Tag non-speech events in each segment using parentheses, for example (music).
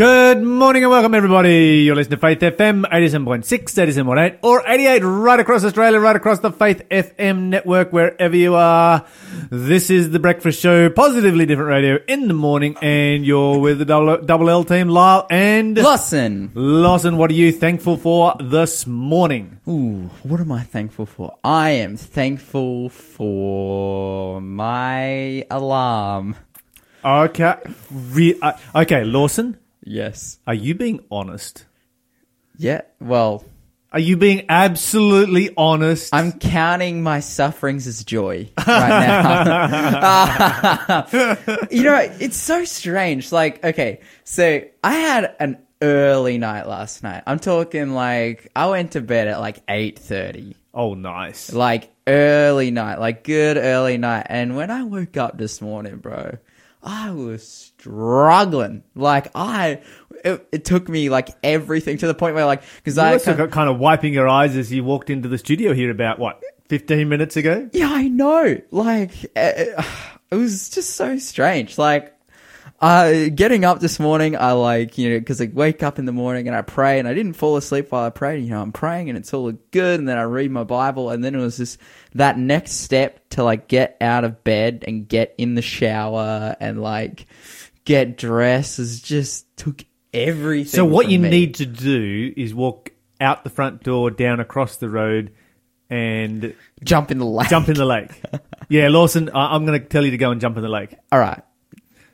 Good morning and welcome everybody. You're listening to Faith FM 87.6, 87.8 or 88 right across Australia, right across the Faith FM network, wherever you are. This is the breakfast show, positively different radio in the morning and you're with the double, double L team, Lyle and Lawson. Lawson. What are you thankful for this morning? Ooh, what am I thankful for? I am thankful for my alarm. Okay. Re- uh, okay, Lawson, Yes. are you being honest? Yeah. Well, Are you being absolutely honest? I'm counting my sufferings as joy right now. (laughs) (laughs) you know, it's so strange. Like, okay, so I had an early night last night. I'm talking like I went to bed at like 8:30. oh, nice. like early night, like good early night. And when I woke up this morning, bro, I was struggling. Like I, it, it took me like everything to the point where like because I also kind got kind of wiping your eyes as you walked into the studio here about what 15 minutes ago. yeah, I know. Like it, it was just so strange. Like. Uh, getting up this morning, I like, you know, because I wake up in the morning and I pray and I didn't fall asleep while I prayed. You know, I'm praying and it's all good. And then I read my Bible and then it was just that next step to like get out of bed and get in the shower and like get dressed is just took everything. So what you me. need to do is walk out the front door, down across the road, and jump in the lake. jump in the lake. (laughs) yeah, Lawson, I- I'm going to tell you to go and jump in the lake. All right.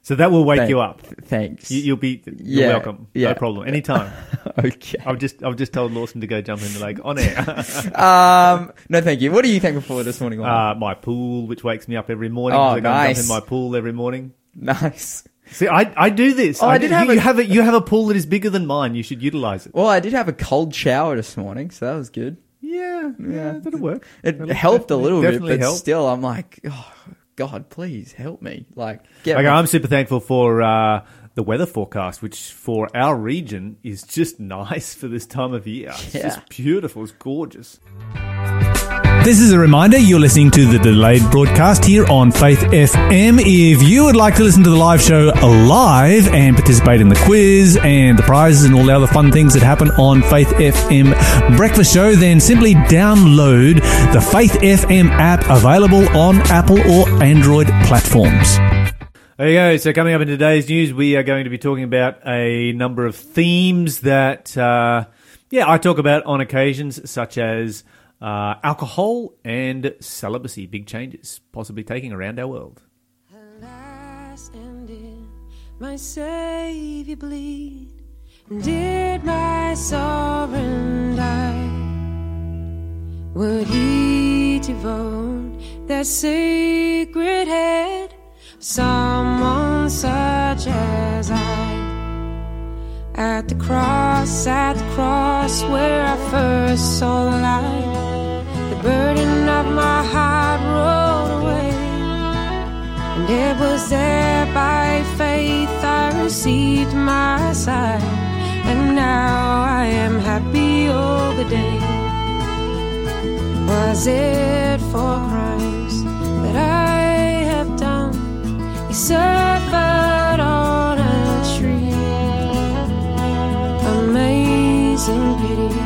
So that will wake Thank- you up. Thanks. You, you'll be you're Yeah, welcome. yeah. No problem. Anytime. (laughs) okay. I've just I've just told Lawson to go jump in the lake on air. (laughs) Um. No, thank you. What are you thankful for this morning? Uh, my pool, which wakes me up every morning. Oh, 'cause I nice. jump in my pool every morning. nice. See, I, I do this. Oh, I did do- have you a- have a you have a pool that is bigger than mine. You should utilize it. Well, I did have a cold shower this morning, so that was good. Yeah, yeah, that'll work. It That'll helped a little bit, definitely but help. still, I'm like, oh, God, please help me. Like, get Okay, my- I'm super thankful for uh, the weather forecast, which for our region is just (laughs) nice for this time of year. It's Yeah. just beautiful. It's gorgeous. This is a reminder you're listening to the delayed broadcast here on Faith FM. If you would like to listen to the live show live and participate in the quiz and the prizes and all the other fun things that happen on Faith FM Breakfast Show, then simply download the Faith FM app available on Apple or Android platforms. There you go. So coming up in today's news, we are going to be talking about a number of themes that, uh, yeah, I talk about on occasions, such as uh, alcohol and celibacy. Big changes possibly taking around our world. Alas, and did my Savior bleed? Did my sovereign die? Would he devote that sacred head someone such as I? At the cross, at the cross where I first saw the light, the burden of my heart rolled away. And it was there by faith I received my sight. And now I am happy all the day. Was it for crimes that I have done? He Amazing pity,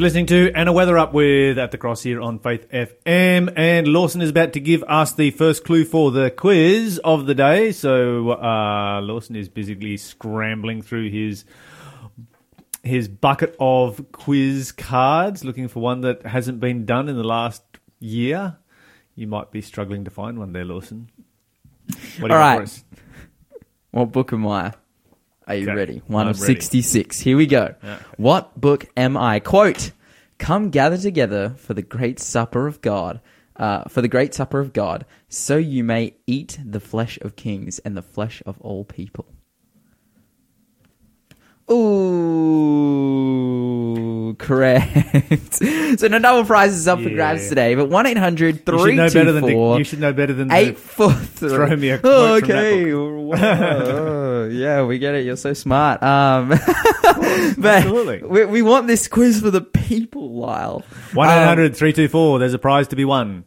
You're listening to Anna Weather Up with At the Cross here on Faith FM. And Lawson is about to give us the first clue for the quiz of the day. So uh, Lawson is busily scrambling through his his bucket of quiz cards, looking for one that hasn't been done in the last year. You might be struggling to find one there, Lawson. What do All got right. What book am I? Are you Okay, ready? One I'm of ready. 66. Here we go. Yeah. What book am I? Quote, Come gather together for the great supper of God, uh, for the great supper of God, so you may eat the flesh of kings and the flesh of all people. Ooh, correct. (laughs) so no double is up for Yeah. grabs today, but 1 800 You should know better than 324 you should know better than the- Eight four three. Throw me a quote Oh, from that okay. Whoa. yeah, we get it. You're so smart. Um, (laughs) but absolutely. we, we want this quiz for the people, Lyle. One Um, eight hundred three two four. There's a prize to be won.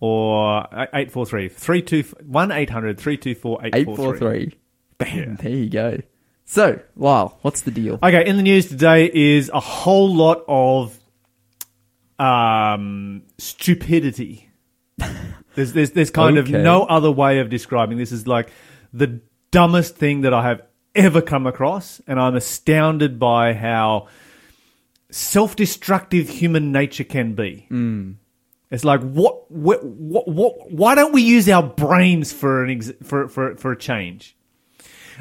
Or eight four three three two one eight hundred three two four eight Eight four three. Bam. There you go. So, Lyle, what's the deal? Okay, in the news today is a whole lot of um, stupidity. (laughs) There's, there's, there's kind Okay. of no other way of describing this. Is like the dumbest thing that I have ever come across, and I'm astounded by how self-destructive human nature can be. It's like what, what, what, what, why don't we use our brains for an ex- for, for for a change?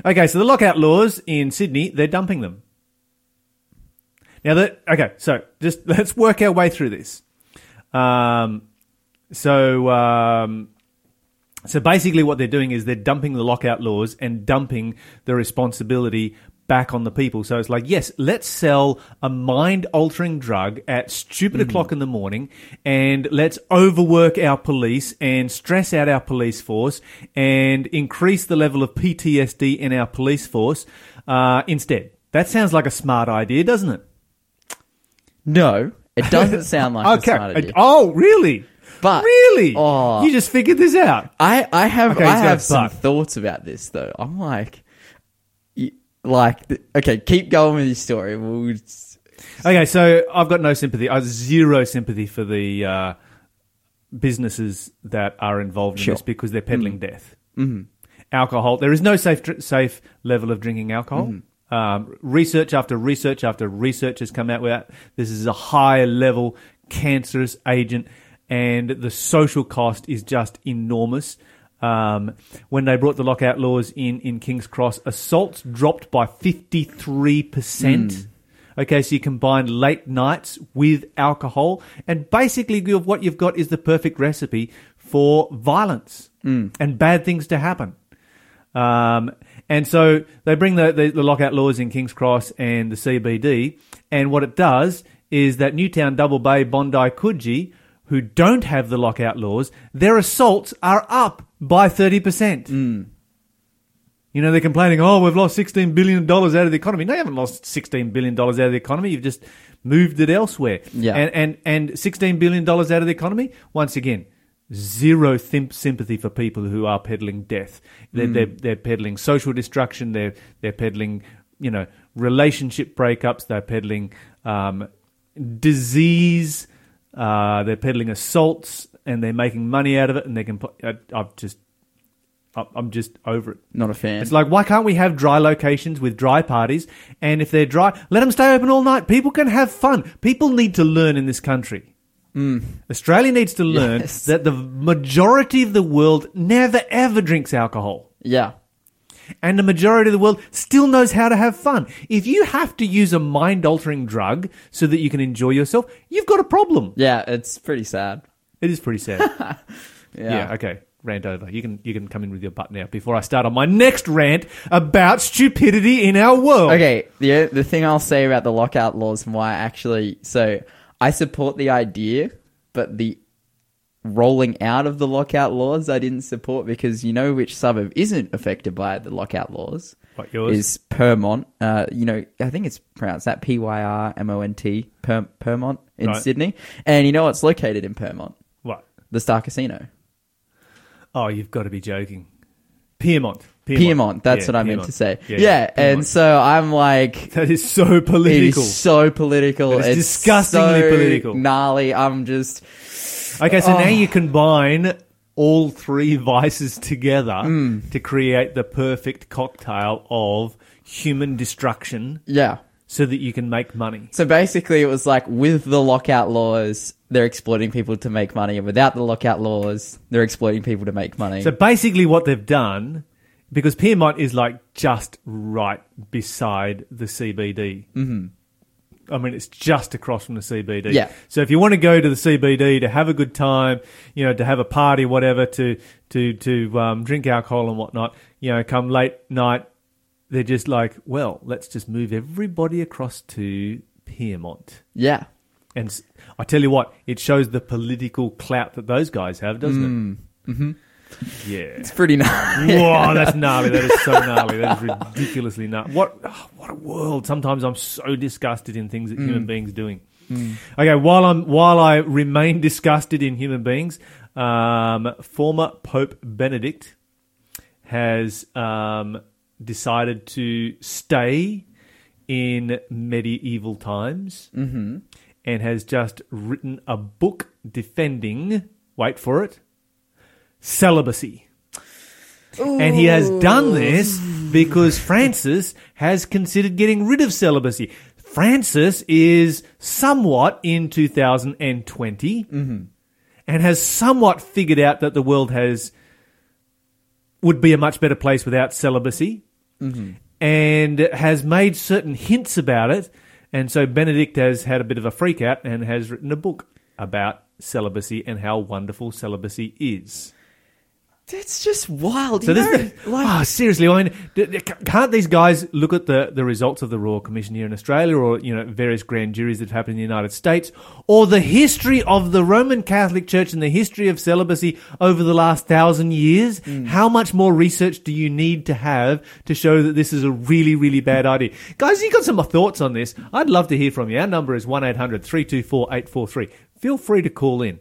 Okay, so the lockout laws in Sydney, they're dumping them. Now that okay, so just (laughs) let's work our way through this. Um, so um, so basically, what they're doing is they're dumping the lockout laws and dumping the responsibility back on the people. So it's like, yes, let's sell a mind altering drug at stupid o'clock in the morning and let's overwork our police and stress out our police force and increase the level of PTSD in our police force uh, instead. That sounds like a smart idea, doesn't it? No, it doesn't (laughs) sound like okay. a smart idea. Oh, really? But- really? Oh. You just figured this out. I, I have Okay, I have some but. thoughts about this though. I'm like, like okay, keep going with your story. We'll just- Okay, so I've got no sympathy. I have zero sympathy for the uh, businesses that are involved in Sure. this because they're peddling death. Mm-hmm. Alcohol. There is no safe dr- safe level of drinking alcohol. Um, research after research after research has come out with that. This is a high level cancerous agent, and the social cost is just enormous. Um, when they brought the lockout laws in in King's Cross, assaults dropped by fifty three percent. Okay, so you combine late nights with alcohol, and basically what you've got is the perfect recipe for violence and bad things to happen. Um, and so they bring the, the, the lockout laws in King's Cross and the CBD, and what it does is that Newtown, Double Bay, Bondi, Coogee, who don't have the lockout laws, their assaults are up by 30%. You know, they're complaining, oh, we've lost $16 billion out of the economy. No, you haven't lost $16 billion out of the economy. You've just moved it elsewhere. Yeah. And, and, and $16 billion out of the economy, once again, zero thim- sympathy for people who are peddling death. They're, they're, they're peddling social destruction. They're, they're peddling, you know, relationship breakups. They're peddling um, disease. Uh, they're peddling assaults and they're making money out of it. And they can put, I, I've just, I- I'm just over it. not a fan. It's like, why can't we have dry locations with dry parties? And if they're dry, let them stay open all night. People can have fun. People need to learn in this country. Australia needs to learn Yes. that the majority of the world never ever drinks alcohol. yeah, And the majority of the world still knows how to have fun. If you have to use a mind altering drug so that you can enjoy yourself, you've got a problem. yeah, it's pretty sad. It is pretty sad. (laughs) Yeah. Yeah. okay. Rant over. You can you can come in with your butt now before I start on my next rant about stupidity in our world. Okay, the the thing I'll say about the lockout laws and why I actually so I support the idea, but the rolling out of the lockout laws I didn't support because you know which suburb isn't affected by the lockout laws What, yours? is Permont. Uh, you know, I think it's pronounced that P Y R M O N T Per- Permont in Right. Sydney, and you know what's located in Permont? What? The Star Casino. Oh, you've got to be joking. Pyrmont. Pyrmont. That's Yeah, what I meant to say. Yeah, Yeah, yeah, and so I'm like, That is so political. is so political. It's disgustingly so political. gnarly. I'm just Okay, so now Oh. you combine all three vices together Hmm. to create the perfect cocktail of human destruction yeah. so that you can make money. So basically, it was like with the lockout laws, they're exploiting people to make money, and without the lockout laws, they're exploiting people to make money. So basically, what they've done, because Pyrmont is like just right beside the CBD. Mm-hmm. I mean, it's just across from the CBD. Yeah. So if you want to go to the CBD to have a good time, you know, to have a party, whatever, to to to um, drink alcohol and whatnot, you know, come late night, they're just like, well, let's just move everybody across to Pyrmont. yeah, And I tell you what, it shows the political clout that those guys have, doesn't it? Mm-hmm. Yeah. it's pretty gnarly. Whoa, that's gnarly. That is so (laughs) gnarly. That is ridiculously gnarly. What oh, (sighs) what a world. Sometimes I'm so disgusted in things that human beings doing. Okay, while I'm while I remain disgusted in human beings, um, former Pope Benedict has um, decided to stay in medieval times and has just written a book defending. Wait for it. Celibacy. And he has done this because Francis has considered getting rid of celibacy. Francis is somewhat in 2020 mm-hmm. and has somewhat figured out that the world has would be a much better place without celibacy mm-hmm. and has made certain hints about it. And so Benedict has had a bit of a freak out and has written a book about celibacy and how wonderful celibacy is. It's just wild. So you know, is like, oh, seriously, I mean, can't these guys look at the, the results of the Royal Commission here in Australia, or you know, various grand juries that have happened in the United States, or the history of the Roman Catholic Church and the history of celibacy over the last thousand years? Hmm. How much more research do you need to have to show that this is a really, really bad idea? Guys, you got some thoughts on this? I'd love to hear from you. Our number is one 800 324 843 Feel free to call in.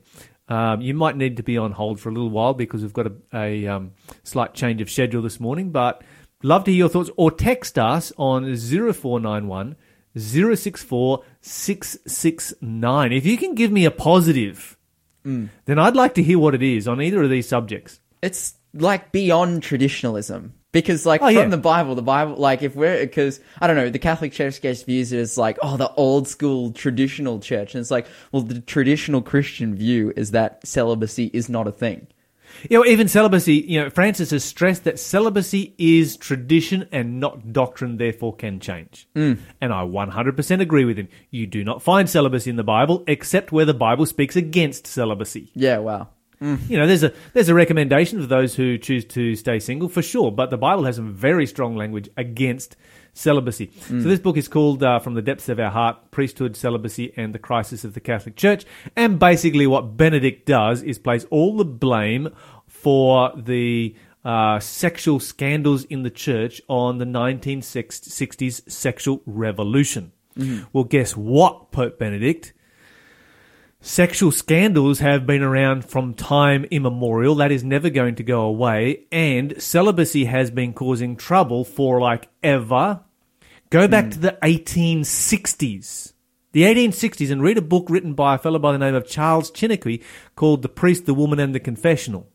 Um, you might need to be on hold for a little while because we've got a, a um, slight change of schedule this morning, but love to hear your thoughts or text us on 0491 064 669. If you can give me a positive, Mm. then I'd like to hear what it is on either of these subjects. it's like beyond traditionalism because like Oh, from yeah. the bible the bible like if we're because i don't know the catholic church gets views it as like oh the old school traditional church and it's like well the traditional christian view is that celibacy is not a thing You know, even celibacy, you know, Francis has stressed that celibacy is tradition and not doctrine, therefore can change. Mm. And I 100% agree with him. You do not find celibacy in the Bible except where the Bible speaks against celibacy. yeah wow You know, there's a there's a recommendation for those who choose to stay single for sure, but the Bible has some very strong language against celibacy. So this book is called uh, "From the Depths of Our Heart: Priesthood, Celibacy, and the Crisis of the Catholic Church." And basically, what Benedict does is place all the blame for the uh, sexual scandals in the church on the 1960s sexual revolution. Well, guess what, Pope Benedict? Sexual scandals have been around from time immemorial. That is never going to go away. And celibacy has been causing trouble for like ever. Go back to the 1860s. The 1860s and read a book written by a fellow by the name of Charles Chiniquy called The Priest, the Woman and the Confessional.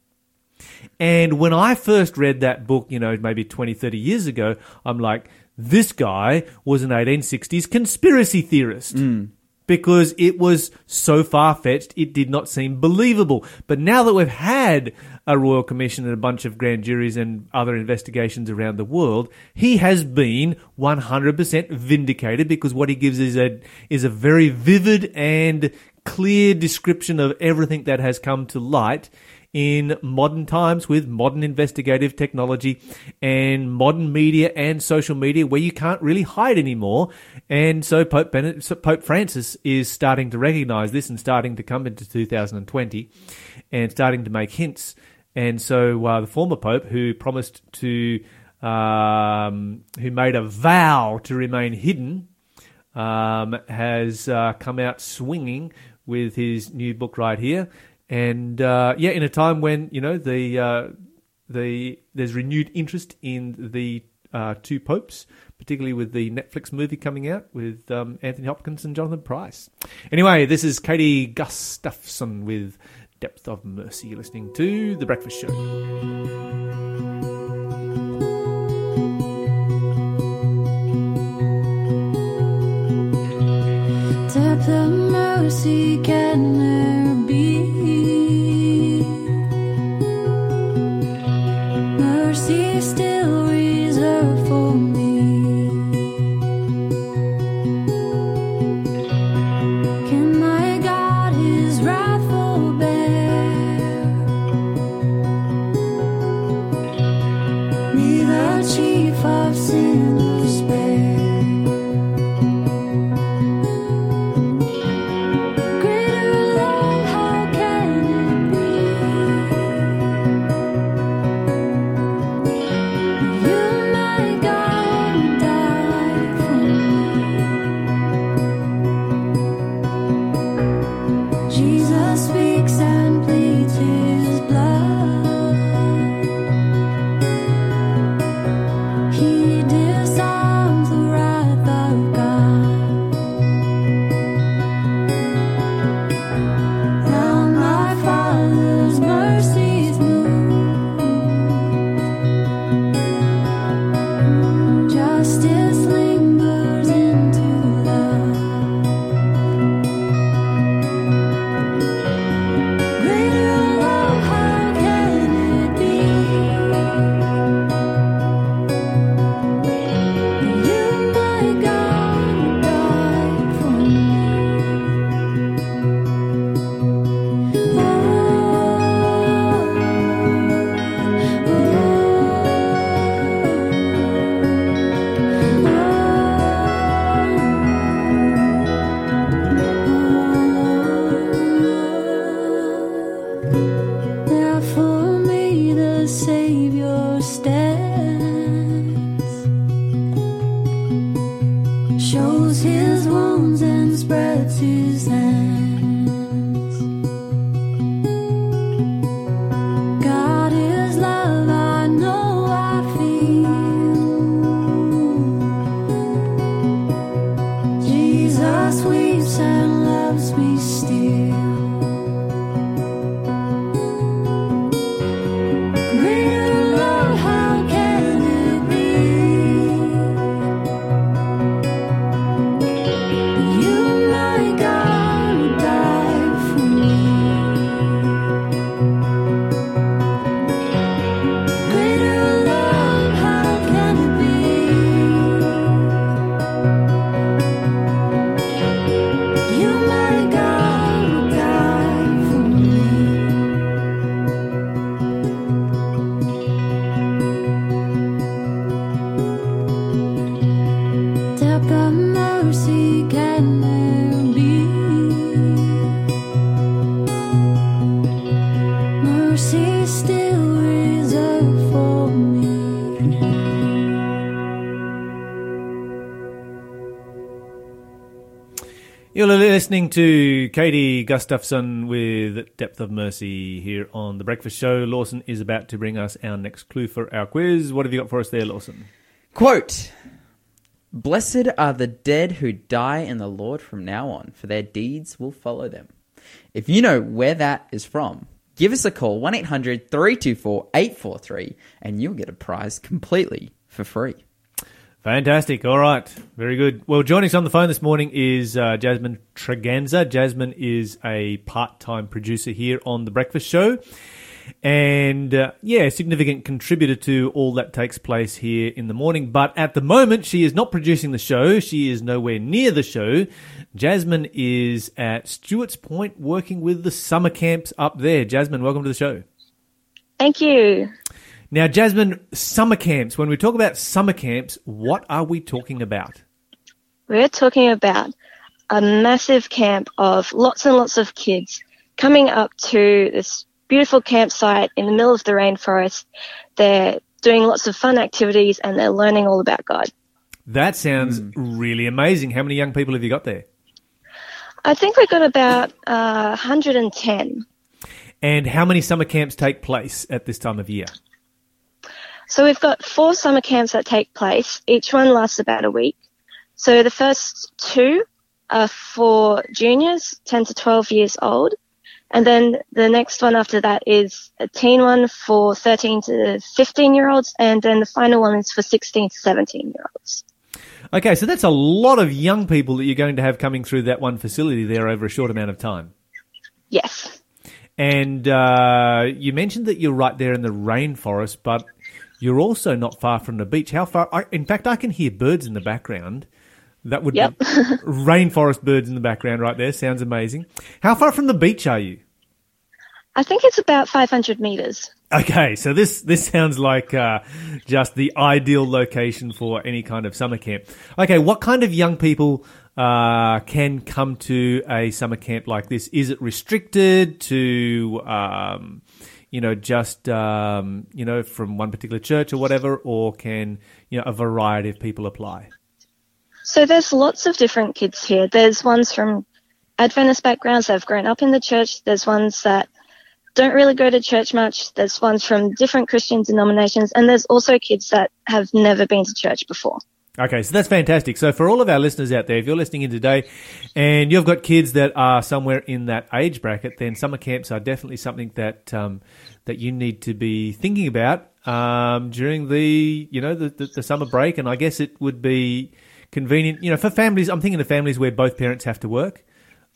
And when I first read that book, you know, maybe 20, 30 years ago, I'm like, this guy was an 1860s conspiracy theorist. Hmm. Because it was so far fetched, it did not seem believable. But now that we've had a royal commission and a bunch of grand juries and other investigations around the world, he has been 100% vindicated because what he gives is a, is a very vivid and clear description of everything that has come to light in modern times with modern investigative technology and modern media and social media where you can't really hide anymore. And so Pope, Pope Francis is starting to recognize this and starting to come into 2020 and starting to make hints. And so uh, the former Pope, who promised to, um, who made a vow to remain hidden, um, has uh, come out swinging with his new book right here. And uh, yeah, in a time when you know the uh, the there's renewed interest in the uh, two popes, particularly with the Netflix movie coming out with um, Anthony Hopkins and Jonathan Pryce. Anyway, this is Katie Gustafson with Depth of Mercy. You're listening to The Breakfast Show. Depth of mercy can You're listening to Katie Gustafson with Depth of Mercy here on The Breakfast Show. Lawson is about to bring us our next clue for our quiz. What have you got for us there, Lawson? Quote Blessed are the dead who die in the Lord from now on, for their deeds will follow them. If you know where that is from, give us a call 1 800 324 843 and you'll get a prize completely for free. Fantastic. All right. Very good. Well, joining us on the phone this morning is uh, Jasmine Treganza. Jasmine is a part time producer here on The Breakfast Show. And uh, yeah, a significant contributor to all that takes place here in the morning. But at the moment, she is not producing the show. She is nowhere near the show. Jasmine is at Stewart's Point working with the summer camps up there. Jasmine, welcome to the show. Thank you. Now, Jasmine, summer camps. When we talk about summer camps, what are we talking about? We're talking about a massive camp of lots and lots of kids coming up to this beautiful campsite in the middle of the rainforest. They're doing lots of fun activities and they're learning all about God. That sounds really amazing. How many young people have you got there? I think we've got about uh, 110. And how many summer camps take place at this time of year? So we've got four summer camps that take place. Each one lasts about a week. So the first two are for juniors, 10 to 12 years old. And then the next one after that is a teen one for 13 to 15 year olds. And then the final one is for 16 to 17 year olds. Okay, so that's a lot of young people that you're going to have coming through that one facility there over a short amount of time. Yes. And uh, you mentioned that you're right there in the rainforest, but you're also not far from the beach. How far? I, in fact, I can hear birds in the background. That would Yep. be (laughs) rainforest birds in the background right there. Sounds amazing. How far from the beach are you? I think it's about 500 meters. Okay, so this this sounds like uh, just the ideal location for any kind of summer camp. Okay, what kind of young people uh, can come to a summer camp like this? Is it restricted to, um, you know, just um, you know from one particular church or whatever, or can you know a variety of people apply? So there's lots of different kids here. There's ones from Adventist backgrounds that have grown up in the church. There's ones that don't really go to church much. There's ones from different Christian denominations. And there's also kids that have never been to church before. Okay, so that's fantastic. So for all of our listeners out there, if you're listening in today and you've got kids that are somewhere in that age bracket, then summer camps are definitely something that um, that you need to be thinking about um, during the you know the, the, the summer break. And I guess it would be convenient, you know, for families. I'm thinking of families where both parents have to work.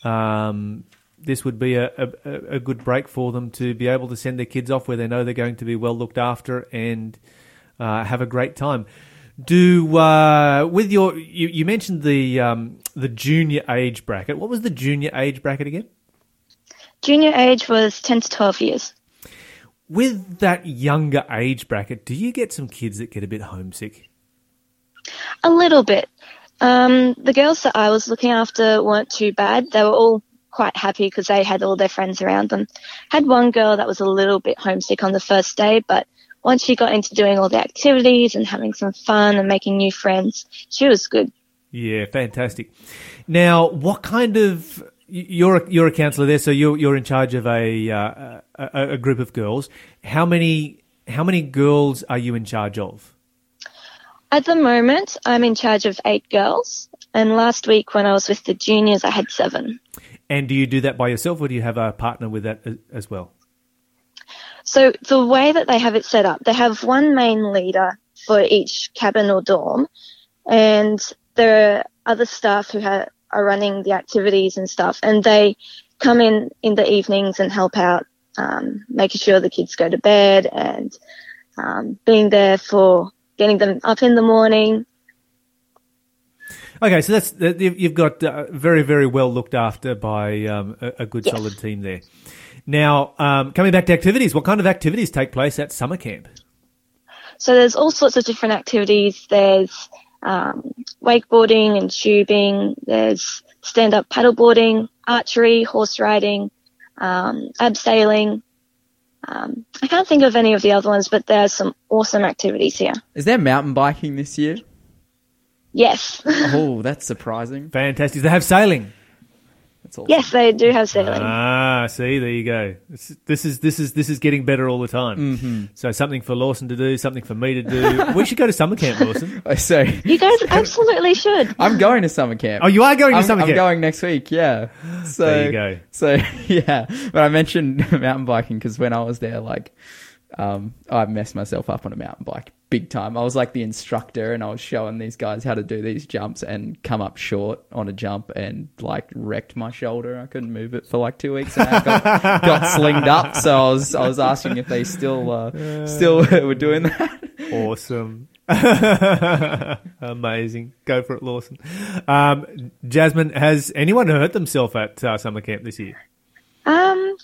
Um, this would be a, a, a good break for them to be able to send their kids off where they know they're going to be well looked after and uh, have a great time. Do uh, with your you, you mentioned the um, the junior age bracket. What was the junior age bracket again? Junior age was 10 to 12 years. With that younger age bracket, do you get some kids that get a bit homesick? A little bit. Um, the girls that I was looking after weren't too bad. They were all quite happy because they had all their friends around them. Had one girl that was a little bit homesick on the first day, but once she got into doing all the activities and having some fun and making new friends, she was good. Yeah, fantastic. Now, what kind of you're a, you're a counsellor there, so you're you're in charge of a, uh, a a group of girls. How many how many girls are you in charge of? At the moment, I'm in charge of eight girls, and last week when I was with the juniors, I had seven. And do you do that by yourself, or do you have a partner with that as well? So the way that they have it set up, they have one main leader for each cabin or dorm, and there are other staff who ha- are running the activities and stuff, and they come in in the evenings and help out, um, making sure the kids go to bed and um, being there for getting them up in the morning. Okay, so that's you've got uh, very very well looked after by um, a, a good Yes. solid team there. Now, um, coming back to activities, what kind of activities take place at summer camp? So there's all sorts of different activities. There's um, wakeboarding and tubing. There's stand-up paddleboarding, archery, horse riding, um, abseiling. Um, I can't think of any of the other ones, but there's some awesome activities here. Is there mountain biking this year? Yes, (laughs) Oh, that's surprising. Fantastic. They have sailing. That's all. yes, they do have sailing. Ah, see, there you go. This, this is this is this is getting better all the time. Mm-hmm. So something for Lawson to do, something for me to do. (laughs) we should go to summer camp, Lawson. (laughs) I So you guys absolutely should. I'm going to summer camp. Oh, you are going to I'm, summer I'm camp. going next week. Yeah. So There you go. So (laughs) yeah, but I mentioned mountain biking because when I was there, like, um, I messed myself up on a mountain bike big time. I was like the instructor, and I was showing these guys how to do these jumps and come up short on a jump, and like wrecked my shoulder. I couldn't move it for like two weeks, and I got, (laughs) got slinged up. So I was I was asking if they still uh, still (laughs) were doing that. Awesome. (laughs) Amazing. Go for it, Lawson. Um, Jasmine, has anyone hurt themselves at uh, summer camp this year? Um,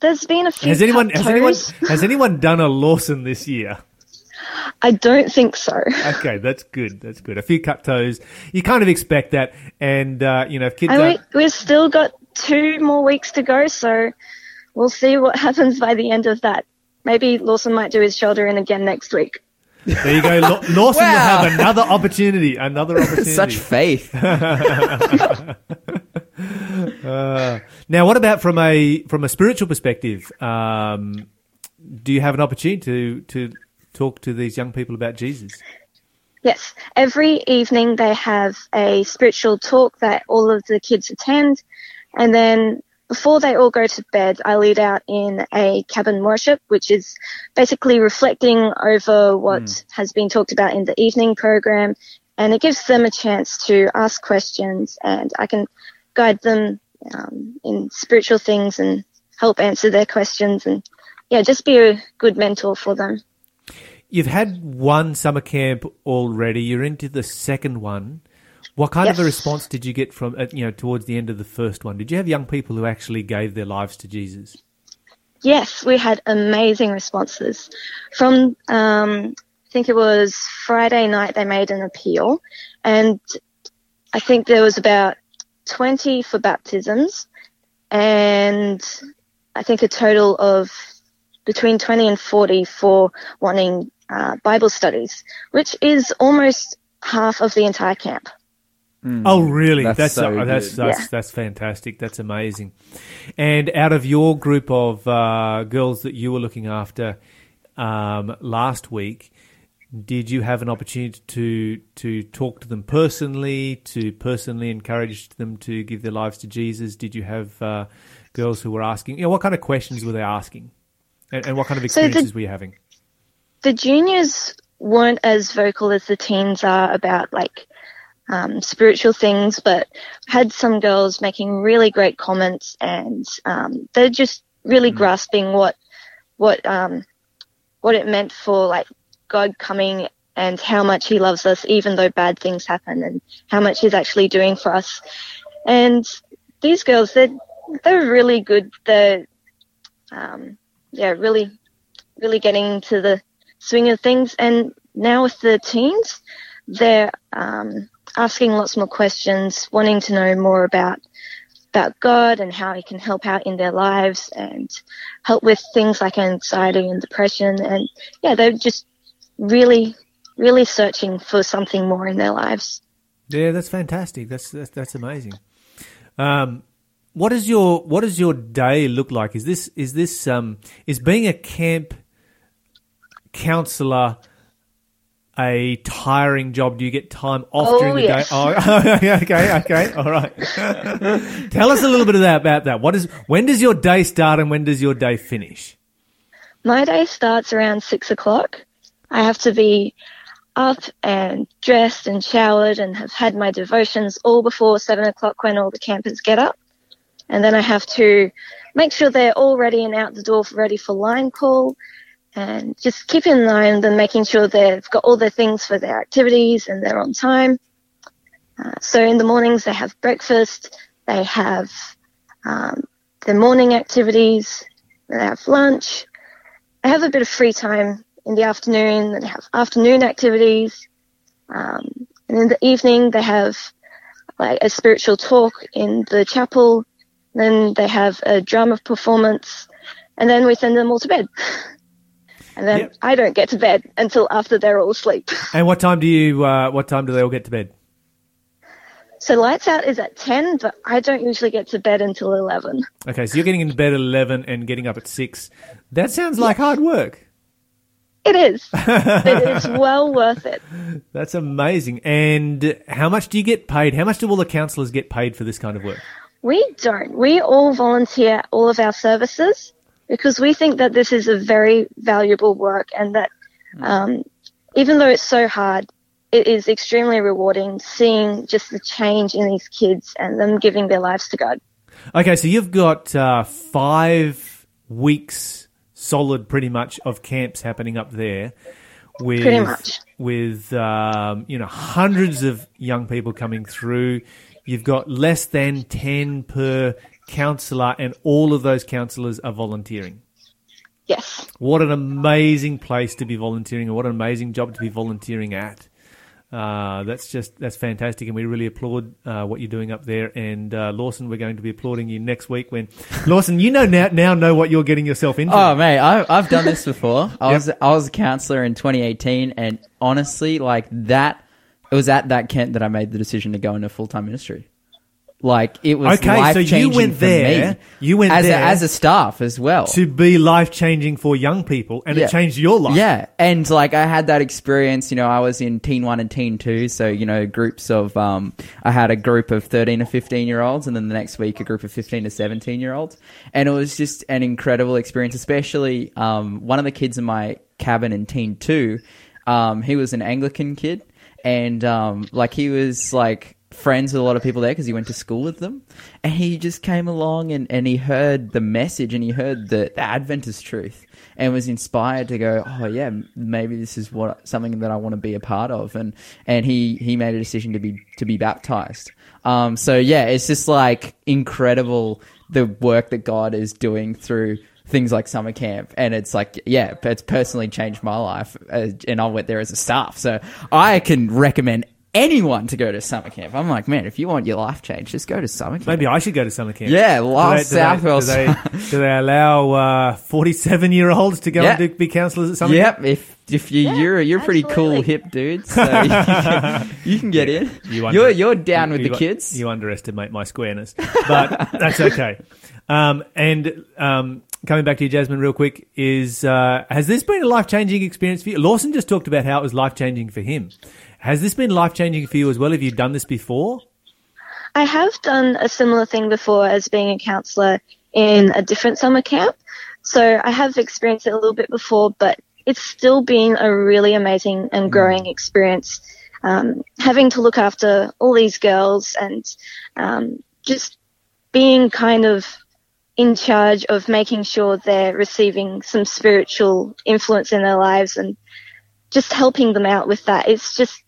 there's been a few. Has anyone has anyone (laughs) has anyone done a Lawson this year? I don't think so. Okay, that's good. That's good. A few cut toes. You kind of expect that, and uh, you know, if kids And are, we, we've still got two more weeks to go, so we'll see what (laughs) happens by the end of that. Maybe Lawson might do his shoulder in again next week. there you go. Law- (laughs) Lawson will have another opportunity. Another opportunity. Such faith. Uh, now, what about from a from a spiritual perspective? Um, do you have an opportunity to to talk to these young people about Jesus? Yes, every evening they have a spiritual talk that all of the kids attend, and then before they all go to bed, I lead out in a cabin worship, which is basically reflecting over what has been talked about in the evening program, and it gives them a chance to ask questions, and I can guide them um, in spiritual things and help answer their questions, and yeah, just be a good mentor for them. You've had one summer camp already. You're into the second one. What kind of a response did you get from uh, you know towards the end of the first one? Did you have young people who actually gave their lives to Jesus? Yes, we had amazing responses. From, um, I think it was Friday night, they made an appeal, and I think there was about 20 for baptisms, and I think a total of between 20 and 40 for wanting uh, Bible studies, which is almost half of the entire camp. Oh, really? That's That's so uh, that's that's, Yeah. that's fantastic. That's amazing. And out of your group of uh, girls that you were looking after um, last week, did you have an opportunity to to talk to them personally, to personally encourage them to give their lives to Jesus? Did you have uh, girls who were asking? You know, what kind of questions were they asking, and, and what kind of So the- experiences were you having? the juniors weren't as vocal as the teens are about like um, spiritual things, but had some girls making really great comments, and um, they're just really grasping what what um, what it meant for like God coming and how much He loves us, even though bad things happen, and how much He's actually doing for us. And these girls, they're they're really good. They're um, yeah, really really getting into the swing of things. And now with the teens, they're um, asking lots more questions, wanting to know more about about God and how He can help out in their lives and help with things like anxiety and depression. And yeah, they're just really, really searching for something more in their lives. Yeah, that's fantastic. That's that's, that's amazing. Um, what is your what does your day look like? Is this is this um, is being a camp counselor a tiring job? Do you get time off Oh, during the yes. day? Oh, (laughs) okay, okay, all right. (laughs) Tell us a little bit of that about that. What is when does your day start and when does your day finish? My day starts around six o'clock. I have to be up and dressed and showered and have had my devotions all before seven o'clock when all the campers get up. And then I have to make sure they're all ready and out the door ready for line call and just keeping in line them, making sure they've got all their things for their activities and they're on time. Uh, so in the mornings they have breakfast, they have um, their morning activities, they have lunch, I have a bit of free time in the afternoon they have afternoon activities. Um, and in the evening, they have like a spiritual talk in the chapel. Then they have a drama performance and then we send them all to bed. (laughs) And then Yep. I don't get to bed until after they're all asleep. (laughs) And what time do you uh, what time do they all get to bed? So lights out is at 10, but I don't usually get to bed until 11. Okay, so you're getting into bed at eleven and getting up at six. That sounds like hard work. It is. it is (laughs) well worth it. That's amazing. And how much do you get paid? How much do all the counsellors get paid for this kind of work? We don't. We all volunteer all of our services because we think that this is a very valuable work and that um, even though it's so hard, it is extremely rewarding seeing just the change in these kids and them giving their lives to God. Okay, so you've got uh, five weeks solid, pretty much, of camps happening up there. With. With um, you know hundreds of young people coming through. You've got less than ten per counsellor, and all of those counsellors are volunteering. Yes. What an amazing place to be volunteering, and what an amazing job to be volunteering at. Uh, that's just that's fantastic, and we really applaud uh, what you're doing up there. And uh, Lawson, we're going to be applauding you next week when (laughs) Lawson, you know now now know what you're getting yourself into. Oh mate, I, I've done this (laughs) before. I was I was a counselor in 2018, and honestly, like that, it was at that camp that I made the decision to go into full time ministry. Like it was Okay, so you went there- you went as there a, as a staff as well. to be life changing for young people, and Yeah. it changed your life. Yeah, and like I had that experience. You know, I was in Teen One and Teen Two, so you know, groups of um, I had a group of thirteen to fifteen year olds, and then the next week a group of fifteen to seventeen year olds, and it was just an incredible experience. Especially um, one of the kids in my cabin in Teen Two, um, he was an Anglican kid, and um, like he was like friends with a lot of people there because he went to school with them. And he just came along and, and he heard the message and he heard the, the adventist truth and was inspired to go oh yeah maybe this is what something that i want to be a part of. And and he he made a decision to be to be baptized. Um so yeah it's just like incredible the work that god is doing through things like summer camp. And it's like yeah it's personally changed my life uh, and i went there as a staff. So i can recommend anyone to go to summer camp i'm like man if you want your life changed just go to summer camp Maybe I should go to summer camp. yeah Do love they- do they- southwell Do they, (laughs) do they allow uh, forty-seven-year-olds to go Yeah. and do, be counsellors at summer camp? Yep, if if you Yeah, you're you're a pretty cool hip dude, (laughs) so you can, you can get in. You You under- are you're down with you- the kids. You underestimate my squareness, but (laughs) that's okay. Um, and um, coming back to you, Jasmine, real quick, is uh, has this been a life changing experience for you? Lawson just talked about how it was life changing for him. Has this been life changing for you as well? Have you done this before? I have done a similar thing before as being a counsellor in a different summer camp. So I have experienced it a little bit before, but it's still been a really amazing and growing experience. Um, having to look after all these girls and um, just being kind of in charge of making sure they're receiving some spiritual influence in their lives and just helping them out with that. It's just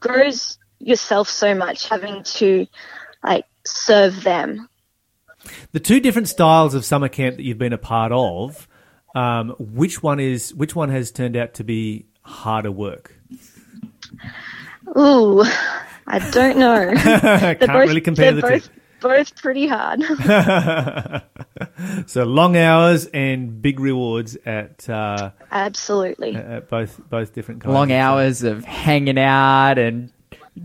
grows yourself so much having to like serve them. The two different styles of summer camp that you've been a part of, um, which one is which one has turned out to be harder work? Ooh, I don't know. (laughs) Can't both, really compare the both, two. Both pretty hard. (laughs) (laughs) So long hours and big rewards at uh, Absolutely. at both both different kinds. Long of- hours of hanging out and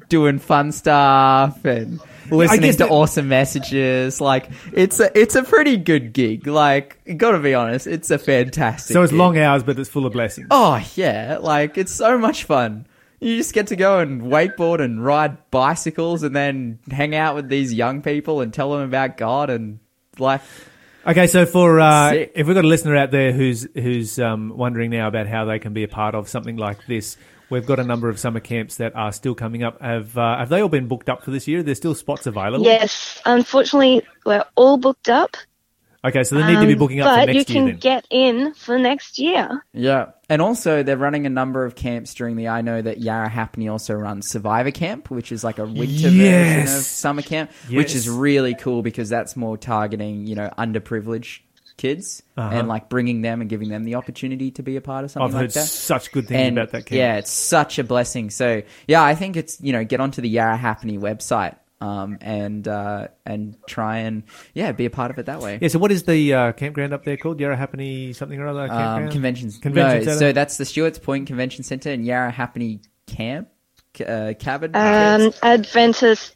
doing fun stuff and listening to that- awesome messages. Like it's a it's a pretty good gig. Like got to be honest, it's a fantastic. So it's gig. long hours, but it's full of blessings. Oh yeah, like it's so much fun. You just get to go and wakeboard and ride bicycles and then hang out with these young people and tell them about God and life. Okay, so for uh, Sick. if we've got a listener out there who's who's um, wondering now about how they can be a part of something like this, we've got a number of summer camps that are still coming up. Have uh, have they all been booked up for this year? There's still spots available. Yes, unfortunately, we're all booked up. Okay, so they need to be um, booking up but for next you year can then. get in for next year. Yeah. And also, they're running a number of camps during the. I know that Yarrahapinni also runs Survivor Camp, which is like a winter version of summer camp, which is really cool because that's more targeting, you know, underprivileged kids Uh-huh. and like bringing them and giving them the opportunity to be a part of something I've like heard that. such good things and about that camp. yeah, it's such a blessing. So yeah, I think it's you know get onto the Yarrahapinni website um, and uh, and try and yeah be a part of it that way. Yeah, so what is the uh, campground up there called? Yarrahapinni something or other? Um, conventions. Convention no, so that's the Stuarts Point Convention Centre and Yarrahapinni Camp. Uh, cabin. Um, Adventist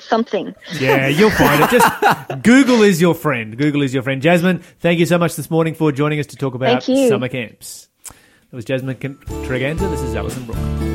something. Yeah, you'll find it. Just (laughs) Google is your friend. Google is your friend. Jasmine, thank you so much this morning for joining us to talk about summer camps. That was Jasmine Con- Treganza. This is Alison Brooke.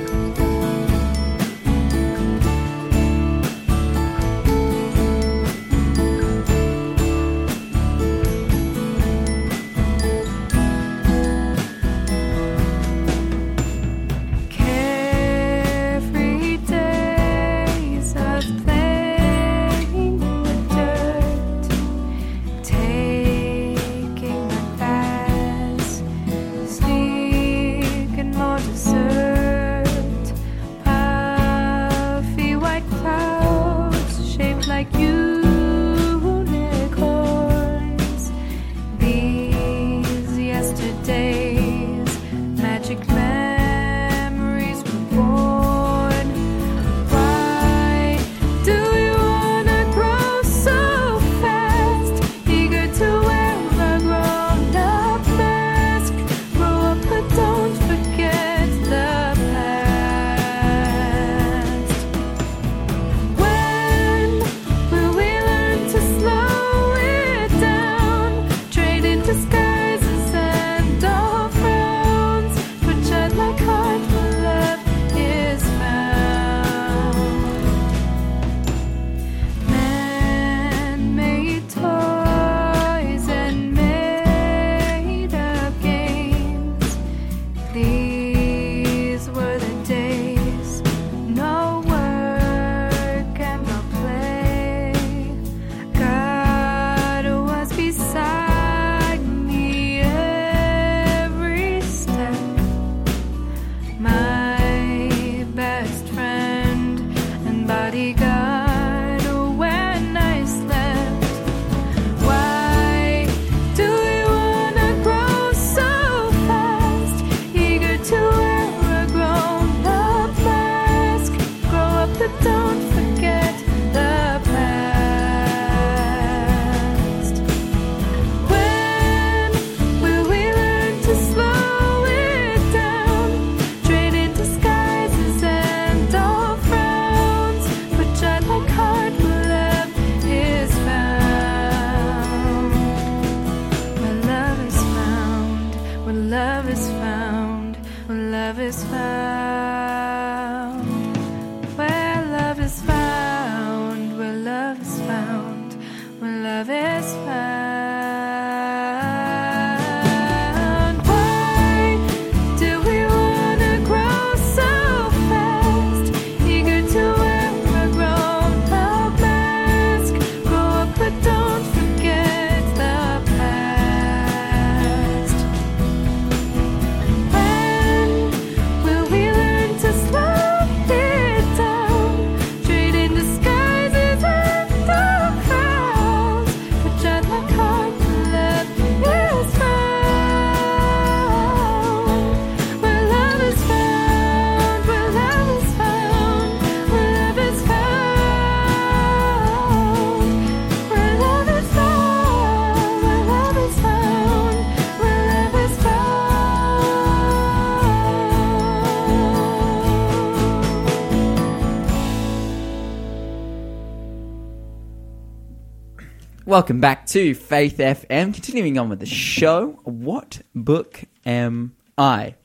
Welcome back to Faith FM. Continuing on with the show. What book am I?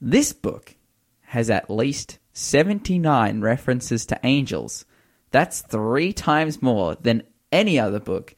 This book has at least 79 references to angels. That's three times more than any other book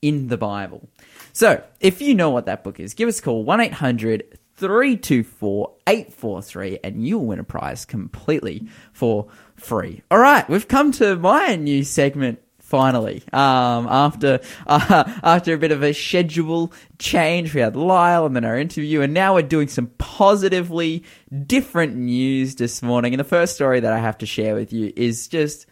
in the Bible. So, if you know what that book is, give us a call 1 800 324 843 and you'll win a prize completely for free. All right, we've come to my new segment finally. Um, after (laughs) uh, after a bit of a schedule change, we had Lyle and then our interview, and now we're doing some positively different news this morning. And the first story that I have to share with you is just.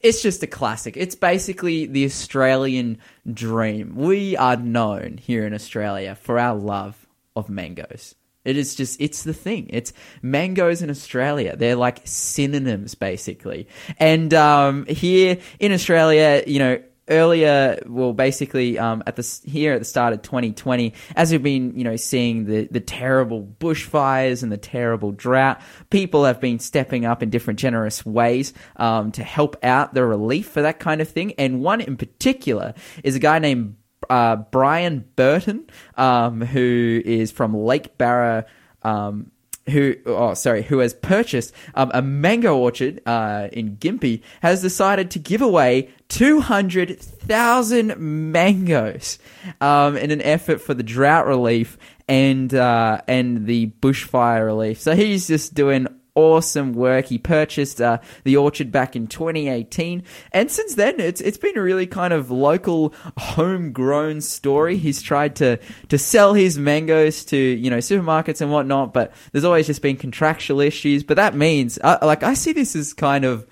It's just a classic. It's basically the Australian dream. We are known here in Australia for our love of mangoes. It is just, it's the thing. It's mangoes in Australia. They're like synonyms, basically. And um, here in Australia, you know, earlier, well, basically um, at the here at the start of 2020, as we've been, you know, seeing the the terrible bushfires and the terrible drought, people have been stepping up in different generous ways um, to help out the relief for that kind of thing. And one in particular is a guy named uh, Brian Burton, um, who is from Lake Barra. Um, who, oh, sorry, who has purchased um, a mango orchard uh, in Gympie, has decided to give away 200,000 mangoes um, in an effort for the drought relief and uh, and the bushfire relief. So he's just doing awesome work. He purchased uh, the orchard back in 2018, and since then, it's it's been a really kind of local, homegrown story. He's tried to to sell his mangoes to you know supermarkets and whatnot, but there's always just been contractual issues. But that means, uh, like, I see this as kind of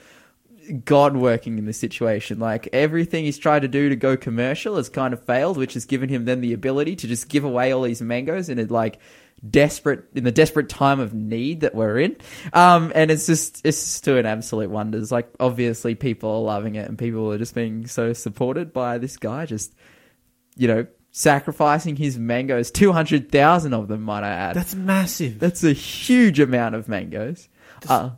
God working in this situation. Like everything he's tried to do to go commercial has kind of failed, which has given him then the ability to just give away all these mangoes and a like desperate in the desperate time of need that we're in. Um, and it's just it's just doing absolute wonders. Like obviously people are loving it and people are just being so supported by this guy just you know sacrificing his mangoes 200,000 of them might I add. That's massive. That's a huge amount of mangoes. Uh,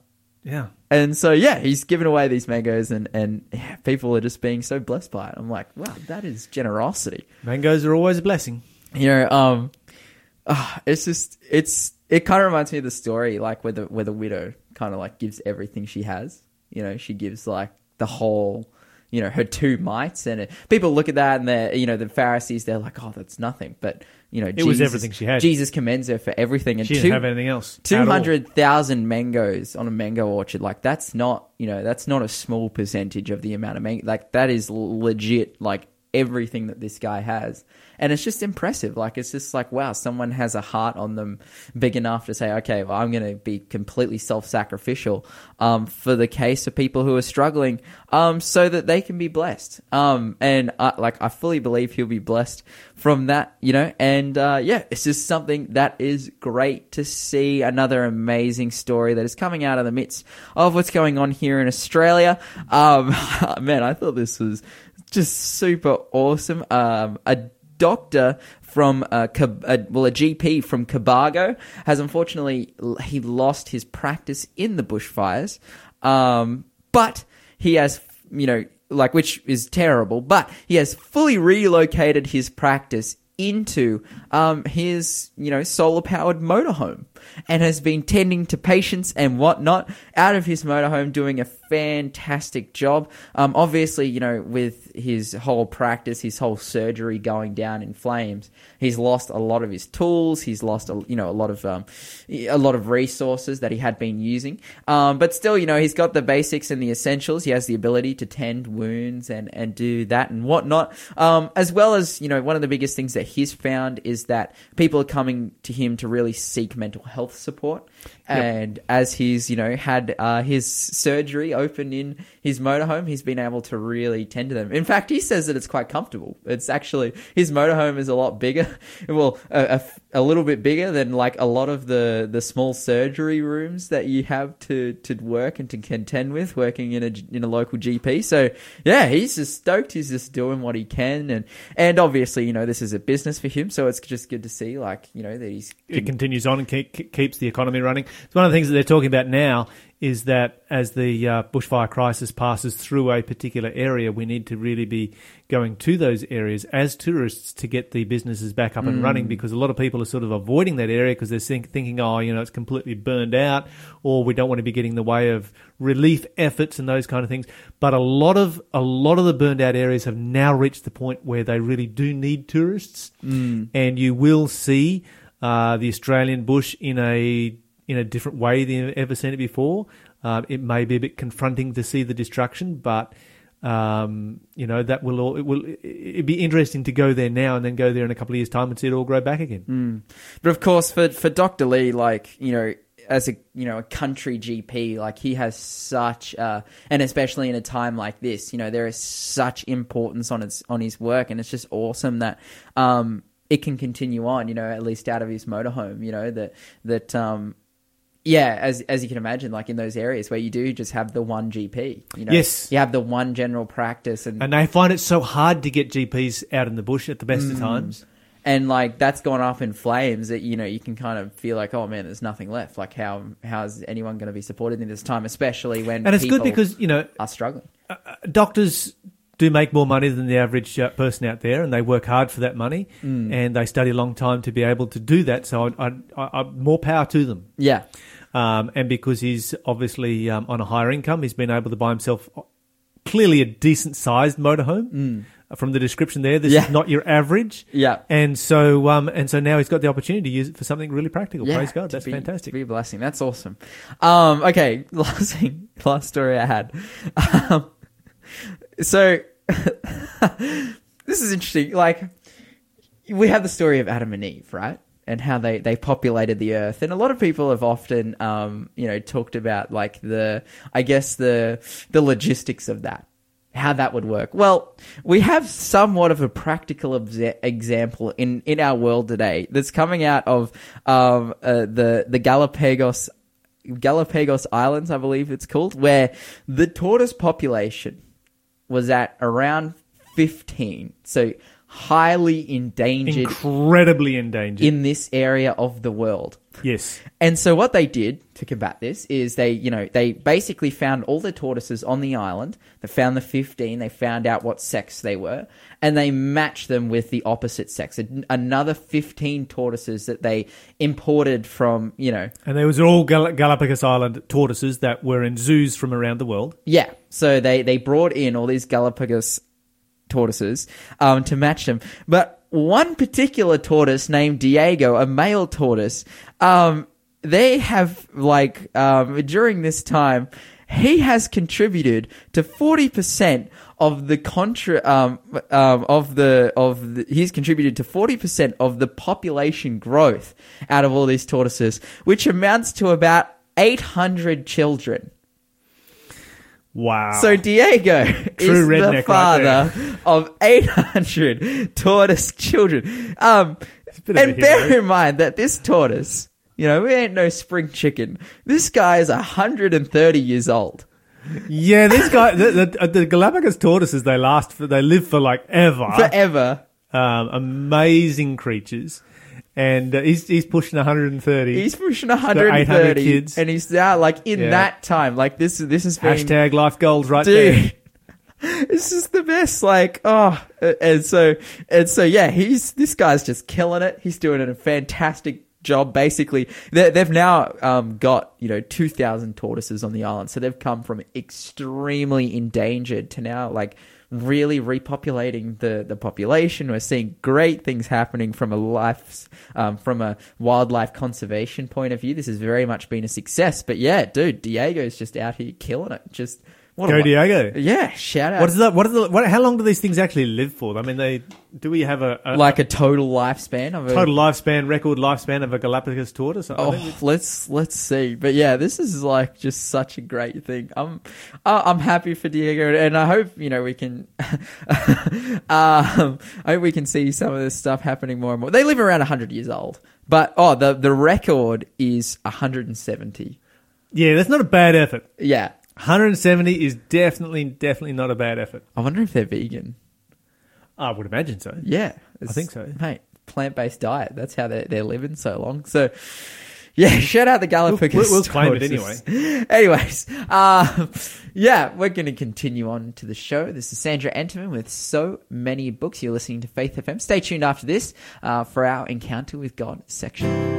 yeah. and so yeah, he's giving away these mangoes, and and yeah, people are just being so blessed by it. I'm like, wow, that is generosity. Mangoes are always a blessing. You know, um, ah, it's just it's it kind of reminds me of the story like where the where the widow kind of like gives everything she has. You know, she gives like the whole. You know her two mites, and it, people look at that, and they're you know the Pharisees. They're like, "Oh, that's nothing." But you know, It was Jesus- everything she had. Jesus commends her for everything, and She two, didn't have anything else. at Two all. hundred thousand mangoes on a mango orchard, like that's not, you know, that's not a small percentage of the amount of mango. Like that is legit, like everything that this guy has, and it's just impressive. Like it's just like wow, someone has a heart on them big enough to say, okay, well, I'm going to be completely self-sacrificial um, for the case of people who are struggling, um, so that they can be blessed. Um, and I, like I fully believe he'll be blessed from that, you know. And uh, yeah, it's just something that is great to see. Another amazing story that is coming out of the midst of what's going on here in Australia. Um, (laughs) man, I thought this was just super awesome. Um, a doctor from uh, Cab- uh, well, a GP from Cobargo has unfortunately he lost his practice in the bushfires, um, but he has you know like which is terrible, but he has fully relocated his practice into um, his, you know, solar powered motorhome and has been tending to patients and whatnot out of his motorhome, doing a fantastic job. Um, obviously, you know, with his whole practice, his whole surgery going down in flames, he's lost a lot of his tools. He's lost, a, you know, a lot of um, a lot of resources that he had been using. Um, but still, you know, he's got the basics and the essentials. He has the ability to tend wounds and and do that and whatnot. Um, as well as you know, one of the biggest things that he's found is that people are coming to him to really seek mental health support. And as he's, you know, had uh, his surgery open in his motorhome, he's been able to really tend to them. In fact, he says that it's quite comfortable. It's actually, his motorhome is a lot bigger. (laughs) Well, a, a, a little bit bigger than like a lot of the, the small surgery rooms that you have to, to work and to contend with working in a, in a local GP. So yeah, he's just stoked. He's just doing what he can. And, and obviously, you know, this is a business for him. So it's just good to see like, you know, that he's it continues on and keep, keeps the economy running. It's one of the things that they're talking about now is that as the uh, bushfire crisis passes through a particular area, we need to really be going to those areas as tourists to get the businesses back up and running because a lot of people are sort of avoiding that area because they're think, thinking, oh, you know, it's completely burned out or we don't want to be getting in the way of relief efforts and those kind of things. But a lot of a lot of the burned out areas have now reached the point where they really do need tourists, and you will see uh, the Australian bush in a in a different way than you've ever seen it before. Uh, it may be a bit confronting to see the destruction, but um, you know that will all, it will it'd be interesting to go there now and then go there in a couple of years' time and see it all grow back again. But of course, for for Doctor Lee, like you know, as a you know a country GP, like he has such, uh, and especially in a time like this, you know, there is such importance on its on his work, and it's just awesome that um, it can continue on. You know, at least out of his motorhome. You know that that um, yeah, as as you can imagine, like in those areas where you do just have the one GP. You know, Yes. you have the one general practice, and And they find it so hard to get GPs out in the bush at the best of mm. times. and like that's gone up in flames that you know you can kind of feel like oh man there's nothing left like how how's anyone going to be supported in this time especially when And it's good because you know are struggling uh, uh, doctors do make more money than the average uh, person out there, and they work hard for that money, mm. and they study a long time to be able to do that. So, I, I, I, more power to them. yeah Um, and because he's obviously um, on a higher income, he's been able to buy himself clearly a decent sized motorhome. From the description there, this Yeah. is not your average. Yeah. and so um, and so now he's got the opportunity to use it for something really practical. yeah Praise God, that's be- fantastic. be a blessing that's awesome um okay (laughs) last thing last story i had um, so (laughs) this is interesting like we have the story of Adam and Eve, right? And how they, they populated the earth. And a lot of people have often, um, you know, talked about like the, I guess the, the logistics of that, how that would work. Well, we have somewhat of a practical exa- example in, in our world today that's coming out of, um, uh, the, the Galapagos, Galapagos Islands, I believe it's called, where the tortoise population was at around 15. So highly endangered Incredibly endangered. in this area of the world. yes. And so what they did to combat this is they, you know, they basically found all the tortoises on the island. They found the 15. They found out what sex they were and they matched them with the opposite sex. Another 15 tortoises that they imported from, you know, And there was all Gal- Galapagos Island tortoises that were in zoos from around the world. Yeah. So they, they brought in all these Galapagos tortoises um, to match them. But one particular tortoise named Diego, a male tortoise, um, they have, like, um, during this time, he has contributed to 40% of the contra, um, um, of the, of the, he's contributed to 40% of the population growth out of all these tortoises, which amounts to about 800 children. Wow. So Diego True is the right father of 800 tortoise children. Um, and bear in mind that this tortoise, you know, we ain't no spring chicken. This guy is 130 years old. yeah, this guy, the, the, the Galapagos tortoises, they last for, they live for like ever. Forever. Um, amazing creatures. And uh, he's, he's pushing 130. He's pushing 800 130 kids. and he's now like in Yeah. that time, like this, this has been Hashtag life goals right dude. there. (laughs) it's just the best. Like, oh, and so, and so, yeah, he's, this guy's just killing it. He's doing a fantastic job. Basically, they, they've now, um, got, you know, 2,000 tortoises on the island. So they've come from extremely endangered to now, like, really repopulating the, the population. We're seeing great things happening from a life, um, from a wildlife conservation point of view. This has very much been a success. But yeah, dude, Diego's just out here killing it. Just, what Go Diego. Yeah, shout out. What is that? What is the? What? How long do these things actually live for? I mean, they do we have a, a like a total lifespan of a total lifespan, record lifespan of a Galapagos tortoise? Oh, let's let's see. But yeah, this is like just such a great thing. I'm I'm happy for Diego, and I hope you know we can. (laughs) um, I hope we can see some of this stuff happening more and more. They live around 100 years old, but oh, the the record is 170. yeah, that's not a bad effort. Yeah, 170 is definitely, definitely not a bad effort. I wonder if they're vegan. I would imagine so. Yeah, I think so. Mate, plant based diet. That's how they're, they're living so long. So, yeah, (laughs) shout out the Galapagos. We'll- we'll claim it (laughs) tortoises. (laughs) Anyways, uh, yeah, we're going to continue on to the show. This is Sandra Entermann with so many books. You're listening to Faith FM. Stay tuned after this uh, for our encounter with God section.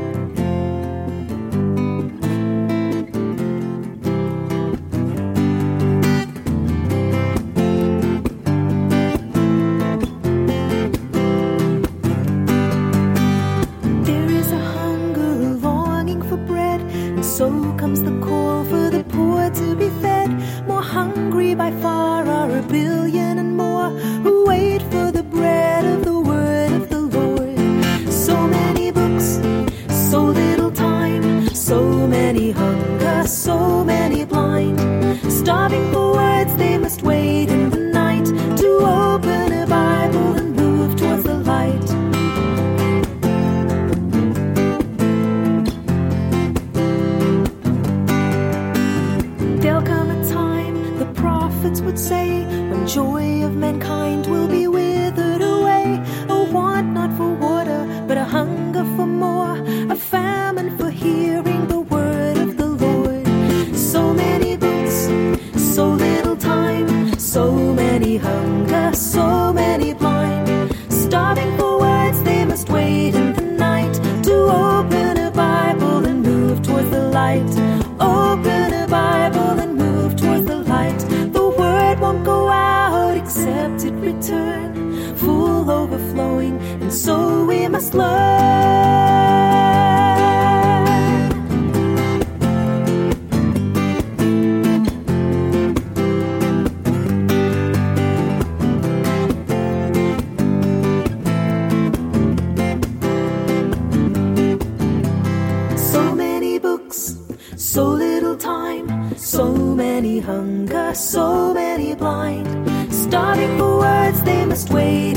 So many hunger, so many blind. Starving for words, they must wait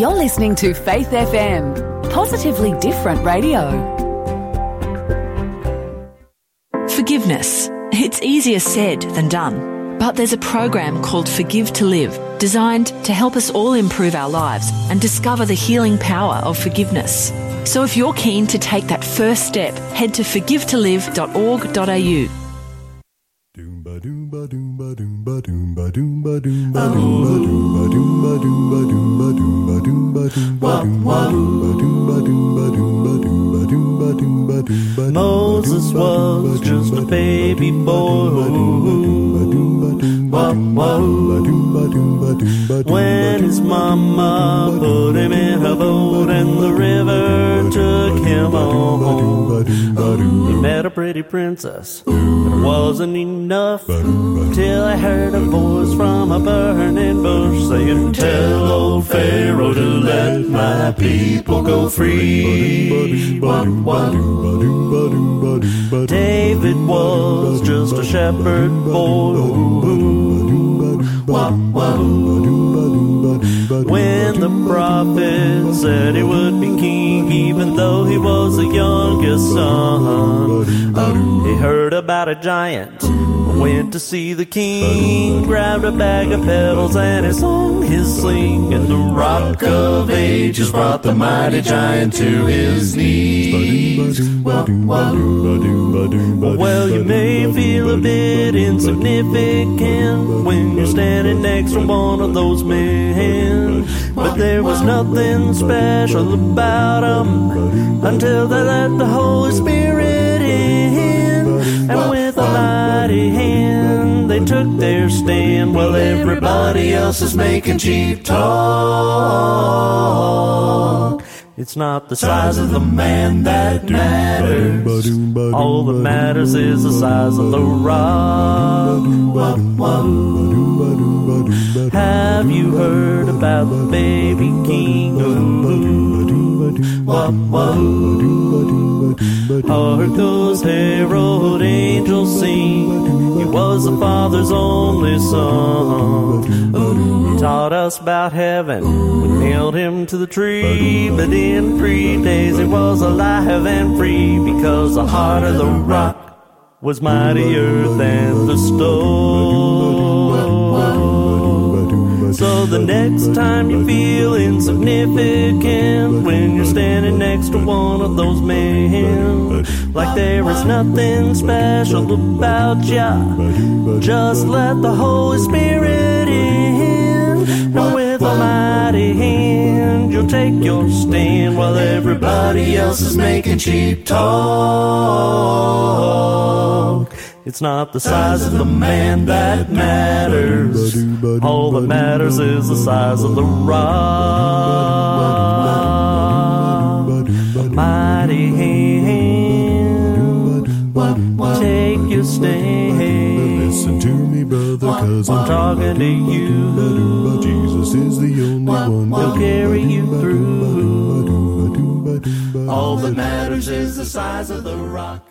You're listening to Faith FM, positively different radio. Forgiveness. It's easier said than done. But there's a program called Forgive to Live, designed to help us all improve our lives and discover the healing power of forgiveness. So if you're keen to take that first step, head to forgivetolive.org.au. Moses was just a baby boy. When his mama put him in a boat and the river took him home, he met a pretty princess. It wasn't enough till I heard a voice from a burning bush saying, Tell old Pharaoh to let my people go free. David was just a shepherd boy. When the prophet said he would be king, even though he was the youngest son, he heard about a giant. Went to see the king, grabbed a bag of petals and he sung his sling. And the rock of ages brought the mighty giant to his knees. Well, you may feel a bit insignificant when you're standing next to one of those men. But there was nothing special about them until they let the Holy Spirit in. And with a mighty hand, they took their stand while everybody else is making cheap talk. It's not the size of the man that matters. All that matters is the size of the rock. Have you heard about the baby king? Hark those herald angels sing. He was the Father's only son. He taught us about heaven. We nailed him to the tree, but in three days he was alive and free because the heart of the rock was mightier than the stone. So the next time you feel insignificant when you're standing next to one of those men, like there is nothing special about ya, just let the Holy Spirit in. And with a mighty hand, you'll take your stand while everybody else is making cheap talk. It's not the size of the man that matters. All that matters is the size of the rock. A mighty hand. Take your stand. Listen to me, brother, cause I'm talking to you. Jesus is the only one. He'll carry you through. All that matters is the size of the rock.